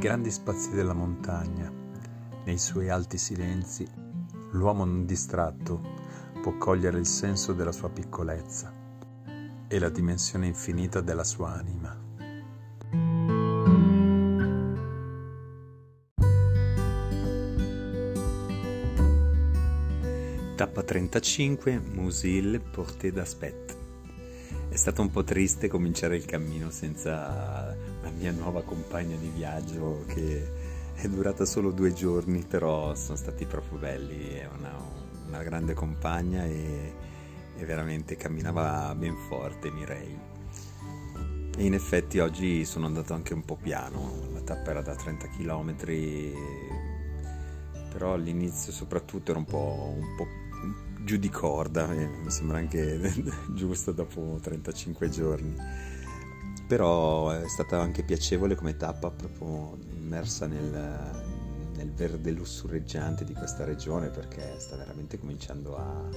grandi spazi della montagna, nei suoi alti silenzi, l'uomo non distratto può cogliere il senso della sua piccolezza e la dimensione infinita della sua anima. Tappa 35, Musil Porte d'Aspet. È stato un po' triste cominciare il cammino senza la mia nuova compagna di viaggio che è durata solo due giorni, però sono stati proprio belli, è una, una grande compagna e, e, veramente camminava ben forte Mirei. E in effetti oggi sono andato anche un po' piano, la tappa era da 30 km, però all'inizio soprattutto era un po', un po giù di corda, eh, mi sembra anche giusto dopo 35 giorni. Però è stata anche piacevole come tappa, proprio immersa nel, nel verde lussureggiante di questa regione perché sta veramente cominciando a,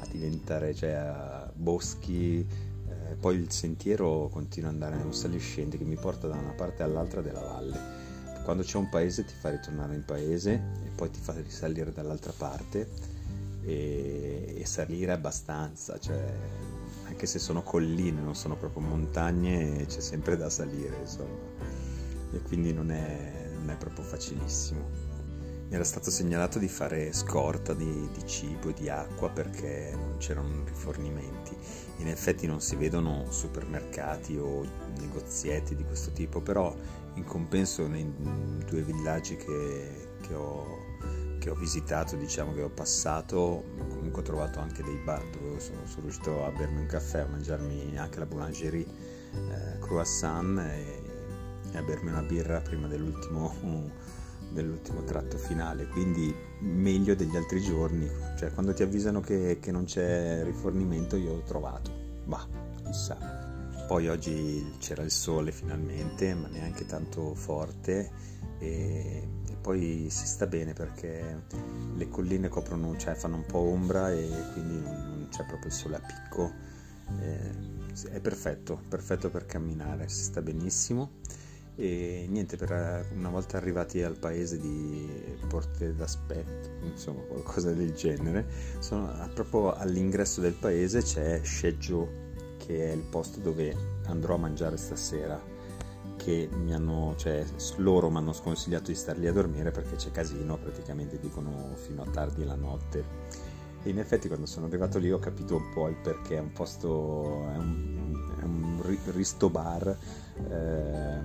a diventare cioè, boschi. Eh, poi il sentiero continua ad andare un saliscente che mi porta da una parte all'altra della valle. Quando c'è un paese ti fa ritornare in paese e poi ti fa risalire dall'altra parte e, e salire abbastanza, cioè, anche se sono colline, non sono proprio montagne, c'è sempre da salire, insomma, e quindi non è, non è proprio facilissimo. Mi era stato segnalato di fare scorta di, di, cibo e di acqua perché non c'erano rifornimenti. In effetti non si vedono supermercati o negozietti di questo tipo, però in compenso nei due villaggi che, che ho che ho visitato, diciamo che ho passato, comunque ho trovato anche dei bar dove sono, sono riuscito a bermi un caffè, a mangiarmi anche la boulangerie, eh, croissant e, e, a bermi una birra prima dell'ultimo, dell'ultimo tratto finale, quindi meglio degli altri giorni, cioè quando ti avvisano che, che non c'è rifornimento io ho trovato, bah, chissà. Poi oggi c'era il sole finalmente, ma neanche tanto forte e poi si sta bene perché le colline coprono, cioè fanno un po' ombra e quindi non, non c'è proprio il sole a picco. Eh, è perfetto, perfetto per camminare, si sta benissimo. E niente, per una volta arrivati al paese di Porte d'Aspetto, insomma qualcosa del genere, sono, proprio all'ingresso del paese c'è Sheggio, che è il posto dove andrò a mangiare stasera che mi hanno, cioè, loro mi hanno sconsigliato di star lì a dormire perché c'è casino, praticamente dicono fino a tardi la notte. E in effetti quando sono arrivato lì ho capito un po' il perché, è un posto, è un, è un risto bar, eh,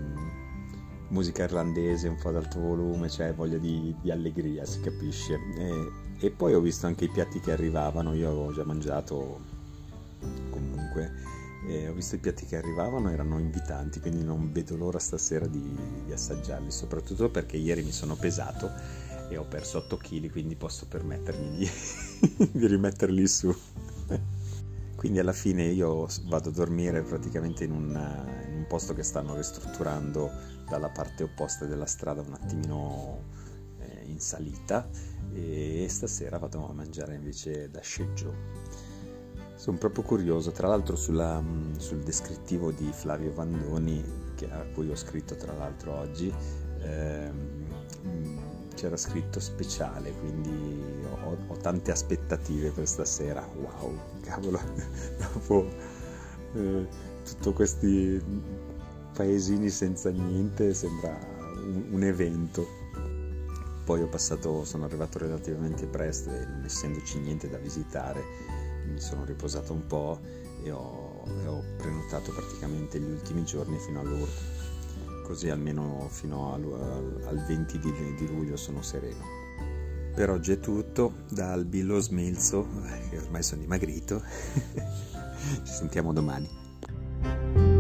musica irlandese, un po' ad alto volume, cioè voglia di, di allegria, si capisce. E, e poi ho visto anche i piatti che arrivavano, io avevo già mangiato comunque e ho visto i piatti che arrivavano, erano invitanti, quindi non vedo l'ora stasera di, di assaggiarli, soprattutto perché ieri mi sono pesato e ho perso 8 kg, quindi posso permettermi di, di rimetterli su. quindi alla fine io vado a dormire praticamente in, una, in un posto che stanno ristrutturando dalla parte opposta della strada un attimino eh, in salita e stasera vado a mangiare invece da Sceggio sono proprio curioso, tra l'altro sulla, mm, sul descrittivo di Flavio Vandoni, che, a cui ho scritto tra l'altro oggi, ehm, mm, c'era scritto speciale, quindi ho, ho, tante aspettative per stasera. Wow, cavolo, dopo eh, tutti questi paesini senza niente sembra un, un evento. Poi passato, sono arrivato relativamente presto e non essendoci niente da visitare, mi sono riposato un po' e ho, e ho prenotato praticamente gli ultimi giorni fino all'urto così almeno fino al, al 20 di, di, luglio sono sereno. Per oggi è tutto, da Albilo Smilzo, che ormai sono dimagrito, ci sentiamo domani.